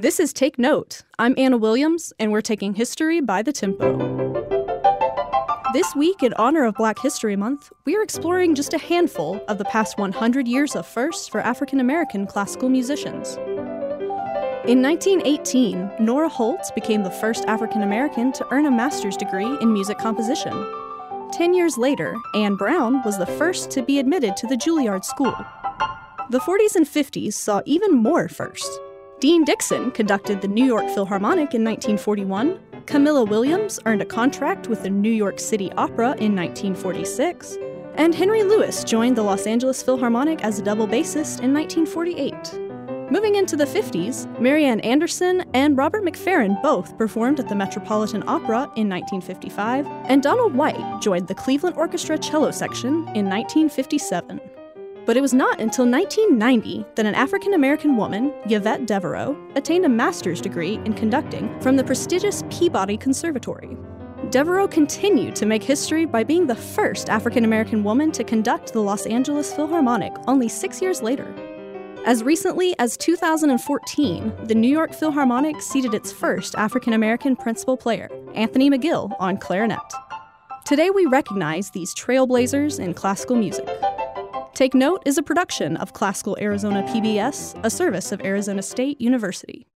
This is Take Note. I'm Anna Williams, and we're taking history by the tempo. This week, in honor of Black History Month, we are exploring just a handful of the past 100 years of firsts for African American classical musicians. In 1918, Nora Holt became the first African American to earn a master's degree in music composition. Ten years later, Anne Brown was the first to be admitted to the Juilliard School. The 40s and 50s saw even more firsts. Dean Dixon conducted the New York Philharmonic in 1941. Camilla Williams earned a contract with the New York City Opera in 1946. And Henry Lewis joined the Los Angeles Philharmonic as a double bassist in 1948. Moving into the 50s, Marian Anderson and Robert McFerrin both performed at the Metropolitan Opera in 1955, and Donald White joined the Cleveland Orchestra cello section in 1957. But it was not until 1990 that an African American woman, Yvette Devereaux, attained a master's degree in conducting from the prestigious Peabody Conservatory. Devereaux continued to make history by being the first African American woman to conduct the Los Angeles Philharmonic only six years later. As recently as 2014, the New York Philharmonic seated its first African American principal player, Anthony McGill, on clarinet. Today we recognize these trailblazers in classical music. Take Note is a production of Classical Arizona PBS, a service of Arizona State University.